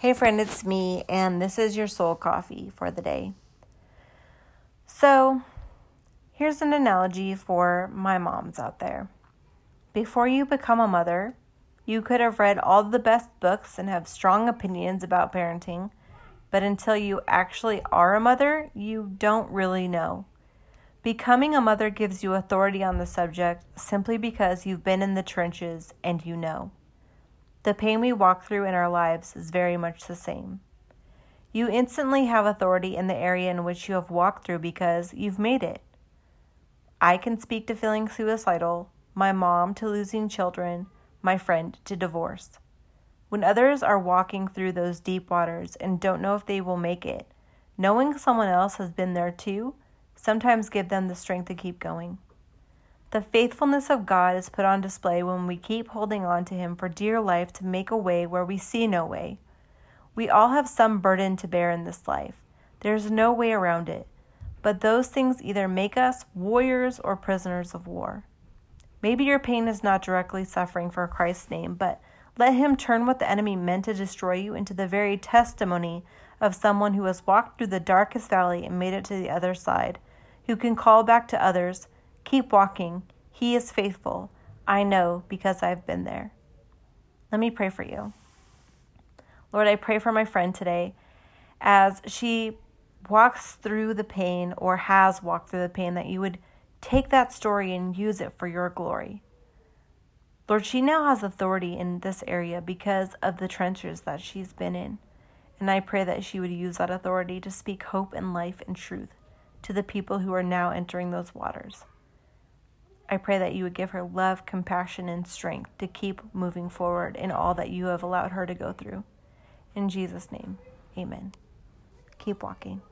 Hey, friend, it's me, and this is your soul coffee for the day. So, here's an analogy for my moms out there. Before you become a mother, you could have read all the best books and have strong opinions about parenting, but until you actually are a mother, you don't really know. Becoming a mother gives you authority on the subject simply because you've been in the trenches and you know. The pain we walk through in our lives is very much the same. You instantly have authority in the area in which you have walked through because you've made it. I can speak to feeling suicidal, my mom to losing children, my friend to divorce. When others are walking through those deep waters and don't know if they will make it, knowing someone else has been there too sometimes give them the strength to keep going. The faithfulness of God is put on display when we keep holding on to Him for dear life to make a way where we see no way. We all have some burden to bear in this life. There is no way around it. But those things either make us warriors or prisoners of war. Maybe your pain is not directly suffering for Christ's name, but let Him turn what the enemy meant to destroy you into the very testimony of someone who has walked through the darkest valley and made it to the other side, who can call back to others Keep walking. He is faithful. I know because I've been there. Let me pray for you. Lord, I pray for my friend today as she walks through the pain or has walked through the pain that you would take that story and use it for your glory. Lord, she now has authority in this area because of the trenches that she's been in. And I pray that she would use that authority to speak hope and life and truth to the people who are now entering those waters. I pray that you would give her love, compassion, and strength to keep moving forward in all that you have allowed her to go through. In Jesus' name, amen. Keep walking.